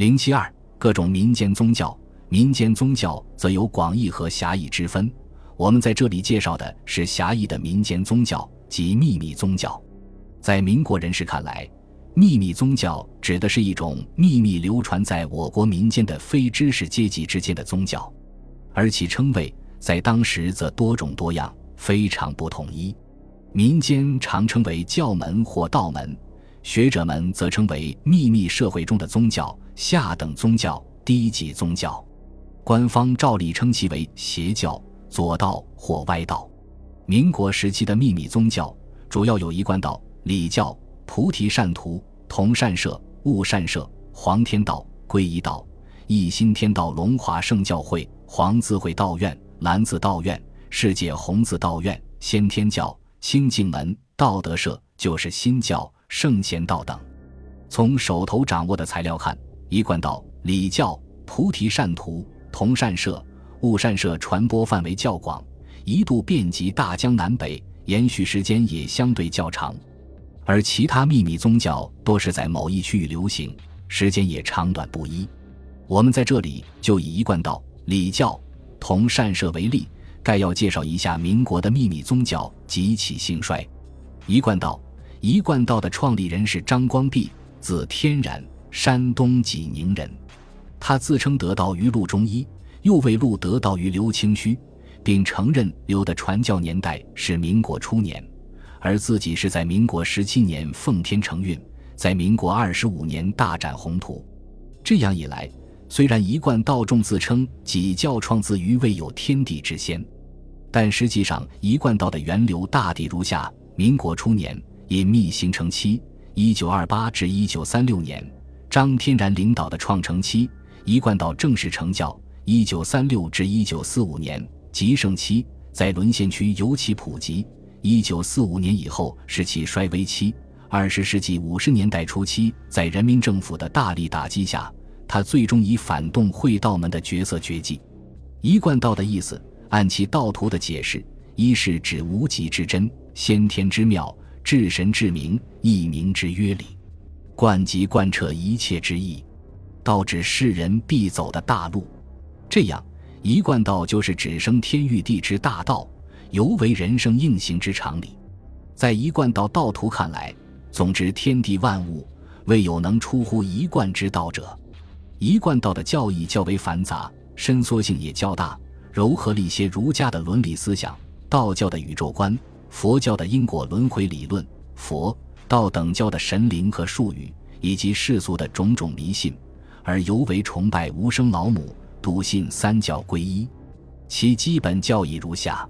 零七二，各种民间宗教。民间宗教则有广义和狭义之分。我们在这里介绍的是狭义的民间宗教，即秘密宗教。在民国人士看来，秘密宗教指的是一种秘密流传在我国民间的非知识阶级之间的宗教，而其称谓在当时则多种多样，非常不统一。民间常称为教门或道门。学者们则称为秘密社会中的宗教、下等宗教、低级宗教。官方照例称其为邪教、左道或歪道。民国时期的秘密宗教主要有一贯道、礼教、菩提善徒、同善社、悟善社、黄天道、皈依道、一心天道、龙华圣教会、黄字会道院、蓝字道院、世界红字道院、先天教、清净门、道德社，就是新教。圣贤道等，从手头掌握的材料看，一贯道、礼教、菩提善图、同善社、悟善社传播范围较广，一度遍及大江南北，延续时间也相对较长。而其他秘密宗教多是在某一区域流行，时间也长短不一。我们在这里就以一贯道、礼教、同善社为例，概要介绍一下民国的秘密宗教及其兴衰。一贯道。一贯道的创立人是张光弼，字天然，山东济宁人。他自称得道于陆中医，又为陆得道于刘清虚，并承认刘的传教年代是民国初年，而自己是在民国十七年奉天承运，在民国二十五年大展宏图。这样一来，虽然一贯道众自称己教创自于未有天地之先，但实际上一贯道的源流大抵如下：民国初年。隐秘形成期，一九二八至一九三六年，张天然领导的创成期，一贯道正式成教，一九三六至一九四五年极盛期，在沦陷区尤其普及，一九四五年以后是其衰微期。二十世纪五十年代初期，在人民政府的大力打击下，他最终以反动会道门的角色绝迹。一贯道的意思，按其道图的解释，一是指无极之真，先天之妙。至神至明，一明之约理，贯及贯彻一切之意，道指世人必走的大路。这样，一贯道就是指生天育地之大道，尤为人生应行之常理。在一贯道道途看来，总之天地万物，未有能出乎一贯之道者。一贯道的教义较为繁杂，伸缩性也较大，糅合了一些儒家的伦理思想、道教的宇宙观。佛教的因果轮回理论，佛道等教的神灵和术语，以及世俗的种种迷信，而尤为崇拜无生老母，笃信三教归一。其基本教义如下：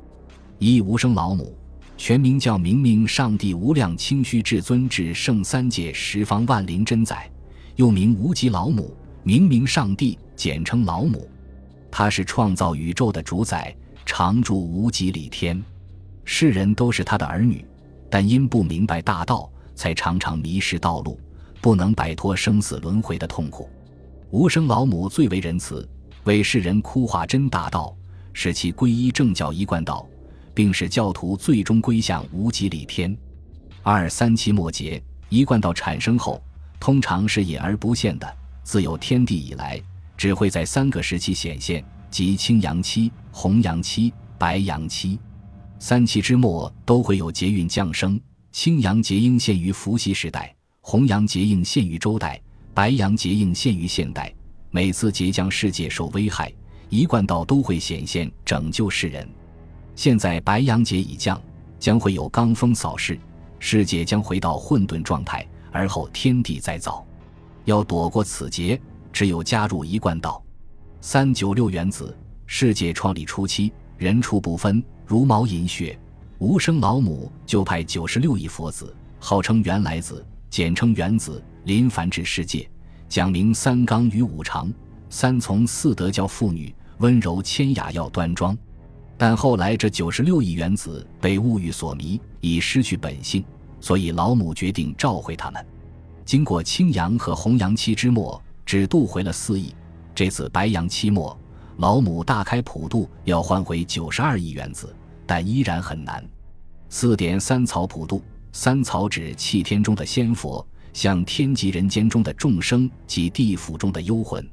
一、无生老母，全名叫明明上帝无量清虚至尊至圣三界十方万灵真宰，又名无极老母，明明上帝，简称老母。他是创造宇宙的主宰，常住无极里天。世人都是他的儿女，但因不明白大道，才常常迷失道路，不能摆脱生死轮回的痛苦。无生老母最为仁慈，为世人哭化真大道，使其皈依正教一贯道，并使教徒最终归向无极里天。二三期末节一贯道产生后，通常是隐而不现的，自有天地以来，只会在三个时期显现，即青阳期、红阳期、白阳期。三期之末都会有劫运降生，青阳劫应现于伏羲时代，红阳劫应现于周代，白阳劫应现于现代。每次劫将世界受危害，一贯道都会显现拯救世人。现在白阳劫已降，将会有罡风扫世，世界将回到混沌状态，而后天地再造。要躲过此劫，只有加入一贯道。三九六原子，世界创立初期，人畜不分。茹毛饮血，无生老母就派九十六亿佛子，号称原来子，简称原子，临凡至世界，讲明三纲与五常，三从四德教妇女温柔谦雅要端庄。但后来这九十六亿原子被物欲所迷，已失去本性，所以老母决定召回他们。经过青阳和红阳期之末，只渡回了四亿。这次白阳期末，老母大开普渡，要换回九十二亿原子。但依然很难。四点三曹普渡，三曹指气天中的仙佛，向天极人间中的众生及地府中的幽魂。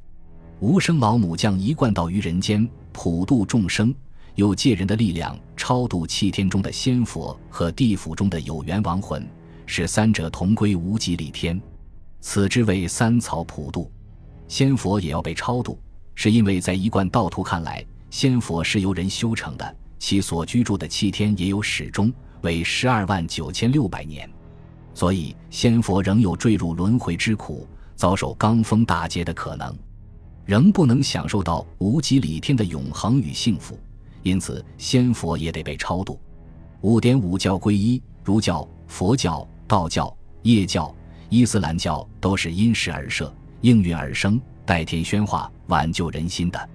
无生老母将一贯道于人间，普度众生，又借人的力量超度气天中的仙佛和地府中的有缘亡魂，使三者同归无极里天。此之谓三草普渡。仙佛也要被超度，是因为在一贯道徒看来，仙佛是由人修成的，其所居住的七天也有始终，为十二万九千六百年，所以仙佛仍有坠入轮回之苦，遭受罡风大劫的可能。仍不能享受到无极里天的永恒与幸福，因此仙佛也得被超度。五点五教归一，儒教、佛教、道教、叶教、伊斯兰教都是因时而设、应运而生、代天宣化、挽救人心的。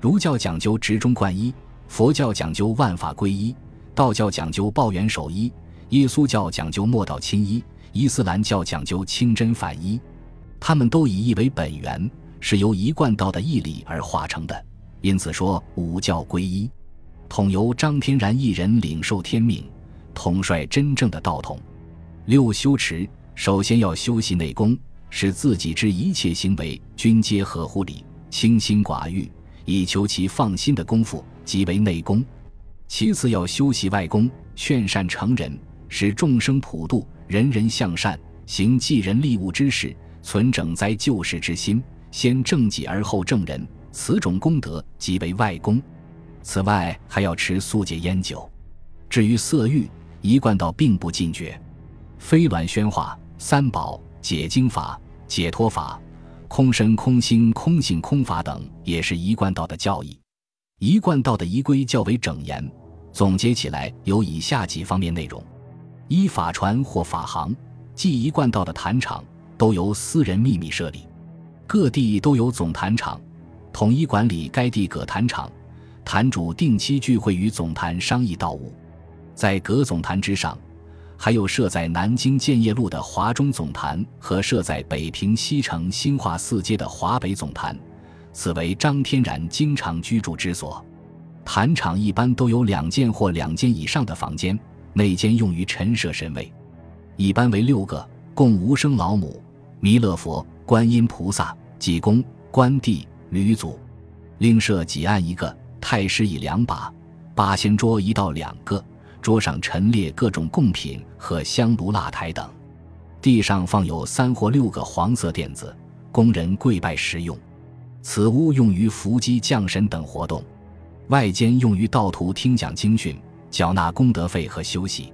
儒教讲究直中贯一，佛教讲究万法归一，道教讲究报元守一，耶稣教讲究莫道亲一，伊斯兰教讲究清真反一。他们都以一为本源。是由一贯道的义理而化成的，因此说五教归一，统由张天然一人领受天命，统帅真正的道统。六修持，首先要修习内功，使自己之一切行为均皆合乎理，清心寡欲，以求其放心的功夫，即为内功。其次要修习外功，劝善成人，使众生普度，人人向善，行济人利物之事，存整灾救世之心。先正己而后正人，此种功德即为外功。此外，还要持素戒烟酒。至于色欲，一贯道并不禁绝。飞鸾宣化、三宝、解经法、解脱法、空身、空心、空性、空法等，也是一贯道的教义。一贯道的仪规较为整严，总结起来有以下几方面内容：一法传或法行，即一贯道的坛场，都由私人秘密设立。各地都有总坛场，统一管理该地各坛场，坛主定期聚会于总坛商议道务。在各总坛之上，还有设在南京建业路的华中总坛和设在北平西城新华四街的华北总坛，此为张天然经常居住之所。坛场一般都有两间或两间以上的房间，内间用于陈设神位，一般为六个，供无生老母、弥勒佛、观音菩萨。济公、关帝、吕祖，另设几案一个，太师椅两把，八仙桌一到两个，桌上陈列各种贡品和香炉蜡台等，地上放有三或六个黄色垫子，供人跪拜食用。此屋用于伏击降神等活动，外间用于道徒听讲经训、缴纳功德费和休息。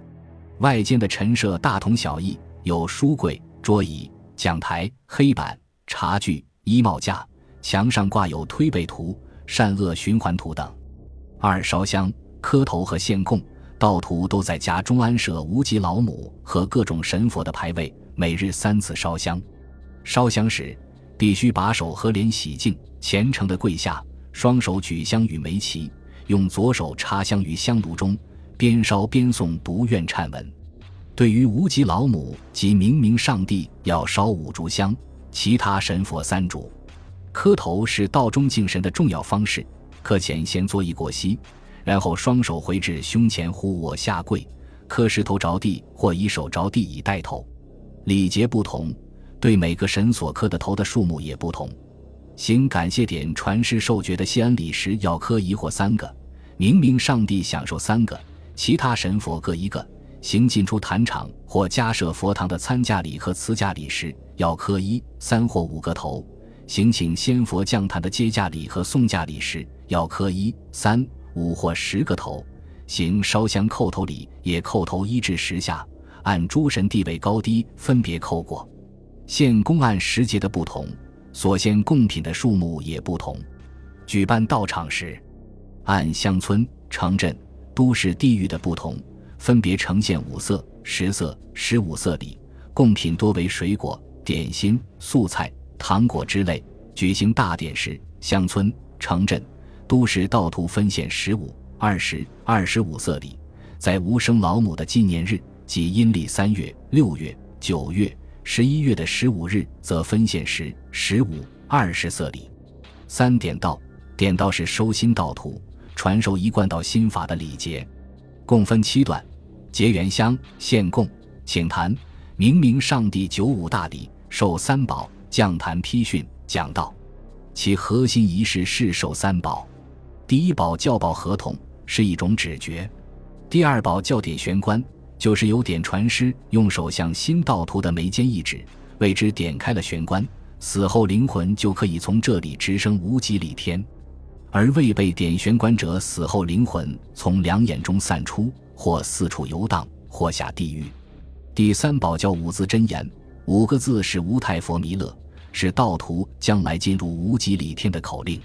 外间的陈设大同小异，有书柜、桌椅、讲台、黑板、茶具。衣帽架，墙上挂有推背图、善恶循环图等。二烧香、磕头和献供，道徒都在家中安设无极老母和各种神佛的牌位，每日三次烧香。烧香时必须把手和脸洗净，虔诚的跪下，双手举香与眉齐，用左手插香于香炉中，边烧边诵读愿忏文。对于无极老母及明明上帝，要烧五炷香。其他神佛三炷，磕头是道中敬神的重要方式。磕前先作一过膝，然后双手回至胸前，呼我下跪，磕石头着地或以手着地以带头。礼节不同，对每个神所磕的头的数目也不同。行感谢典传世受爵的谢恩礼时，要磕一或三个；明明上帝享受三个，其他神佛各一个。行进出坛场或加设佛堂的参驾礼和辞驾礼时，要磕一、三或五个头；行请仙佛降坛的接驾礼和送驾礼时，要磕一、三、五或十个头；行烧香叩头礼也叩头一至十下，按诸神地位高低分别叩过。献供按时节的不同，所献贡品的数目也不同。举办道场时，按乡村、城镇、都市地域的不同。分别呈现五色、十色、十五色礼，贡品多为水果、点心、素菜、糖果之类。举行大典时，乡村、城镇、都市道徒分献十五、二十、二十五色礼；在无生老母的纪念日，即阴历三月、六月、九月、十一月的十五日，则分献时、十五、二十色礼。三点道，点道是收心道徒传授一贯道心法的礼节。共分七段：结缘香、献供、请坛、明明上帝九五大礼，受三宝，降坛批训，讲道。其核心仪式是受三宝。第一宝教宝合同是一种指诀，第二宝教典玄关，就是由点传师用手向新道徒的眉间一指，为之点开了玄关，死后灵魂就可以从这里直升无极里天。而未被点玄关者，死后灵魂从两眼中散出，或四处游荡，或下地狱。第三宝教五字真言，五个字是无太佛弥勒，是道徒将来进入无极里天的口令。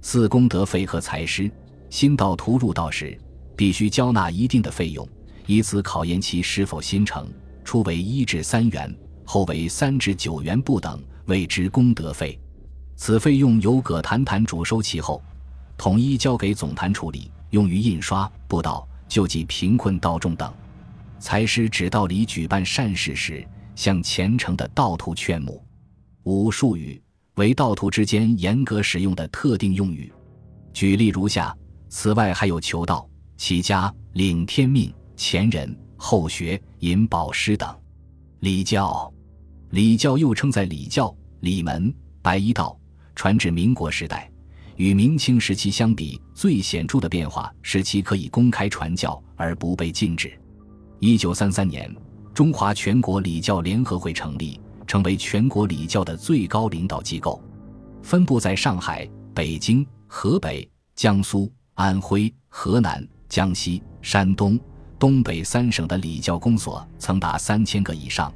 四功德费和财师，新道徒入道时必须交纳一定的费用，以此考验其是否心诚。初为一至三元，后为三至九元不等，谓之功德费。此费用由葛坛坛主收齐后，统一交给总坛处理，用于印刷、布道、救济贫困道众等。财师指道里举办善事时，向虔诚的道徒劝募。五术语为道徒之间严格使用的特定用语，举例如下。此外还有求道、起家、领天命、前人、后学、引宝师等。礼教，礼教又称在礼教、礼门、白衣道，传至民国时代。与明清时期相比，最显著的变化是其可以公开传教而不被禁止。一九三三年，中华全国礼教联合会成立，成为全国礼教的最高领导机构，分布在上海、北京、河北、江苏、安徽、河南、江西、山东、东北三省的礼教公所曾达三千个以上，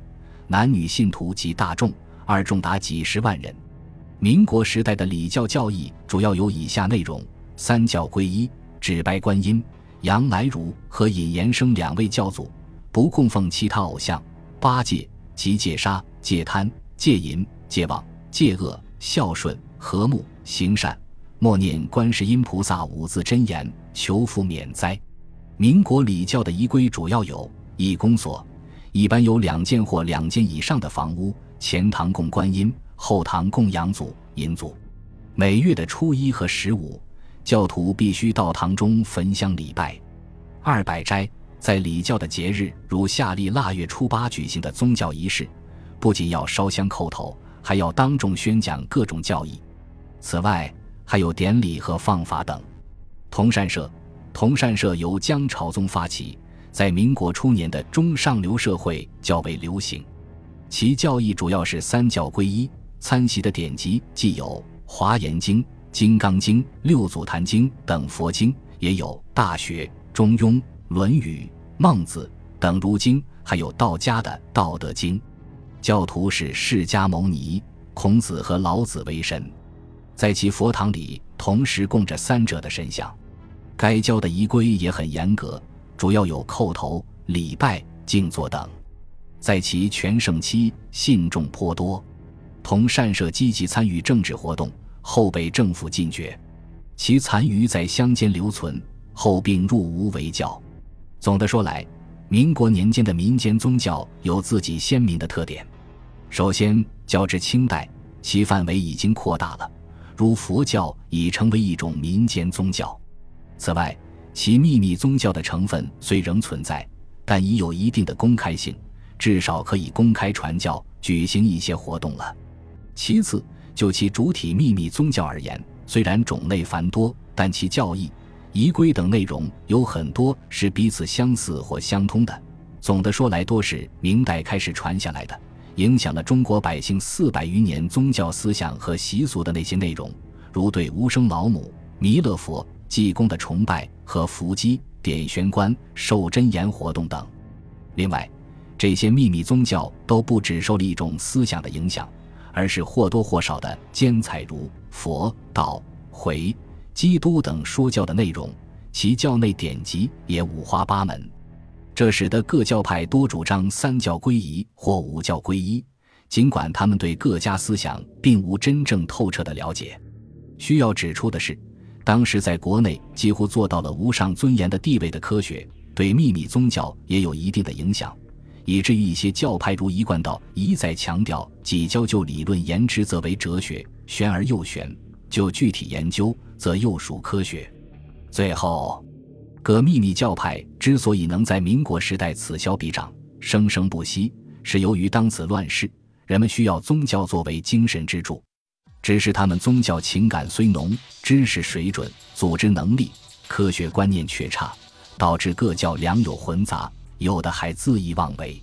男女信徒及大众二众达几十万人。民国时代的礼教教义主要有以下内容：三教归一，只白观音。杨来如和尹延生两位教祖不供奉其他偶像，八戒即戒杀、戒贪、戒淫、戒妄、戒恶、孝顺、和睦、行善，默念观世音菩萨五字真言，求福免灾。民国礼教的仪规主要有：一公所，一般有两间或两间以上的房屋，前堂供观音，后堂供养祖、阴祖。每月的初一和十五。教徒必须到堂中焚香礼拜。二百斋在礼教的节日，如夏历腊月初八举行的宗教仪式，不仅要烧香叩头，还要当众宣讲各种教义。此外，还有典礼和放法等。同善社，同善社由江朝宗发起，在民国初年的中上流社会较为流行。其教义主要是三教归一，参习的典籍既有《华严经》。《金刚经》《六祖坛经》等佛经也有，《大学》《中庸》《论语》《孟子》等儒经，还有道家的《道德经》。教徒是释迦牟尼、孔子和老子为神，在其佛堂里同时供着三者的神像。该教的仪规也很严格，主要有叩头、礼拜、静坐等。在其全盛期，信众颇多，同善社积极参与政治活动。后被政府禁绝，其残余在乡间留存，后并入吴为教。总的说来，民国年间的民间宗教有自己鲜明的特点。首先，较之清代，其范围已经扩大了，如佛教已成为一种民间宗教。此外，其秘密宗教的成分虽仍存在，但已有一定的公开性，至少可以公开传教、举行一些活动了。其次，就其主体秘密宗教而言，虽然种类繁多，但其教义、仪规等内容有很多是彼此相似或相通的。总的说来，多是明代开始传下来的，影响了中国百姓四百余年宗教思想和习俗的那些内容，如对无生老母、弥勒佛、济公的崇拜和伏击、点玄关、受真言活动等。另外，这些秘密宗教都不只受了一种思想的影响。而是或多或少的兼采如佛道回基督等说教的内容，其教内典籍也五花八门，这使得各教派多主张三教归一或五教归一，尽管他们对各家思想并无真正透彻的了解。需要指出的是，当时在国内几乎做到了无上尊严的地位的科学，对秘密宗教也有一定的影响。以至于一些教派如一贯道一再强调，几教就理论言之则为哲学，玄而又玄；就具体研究则又属科学。最后，各秘密教派之所以能在民国时代此消彼长、生生不息，是由于当此乱世，人们需要宗教作为精神支柱。只是他们宗教情感虽浓，知识水准、组织能力、科学观念却差，导致各教良莠混杂，有的还恣意妄为。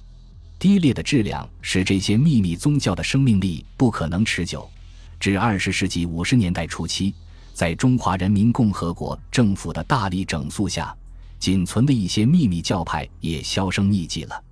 低劣的质量使这些秘密宗教的生命力不可能持久。至二十世纪五十年代初期，在中华人民共和国政府的大力整肃下，仅存的一些秘密教派也销声匿迹了。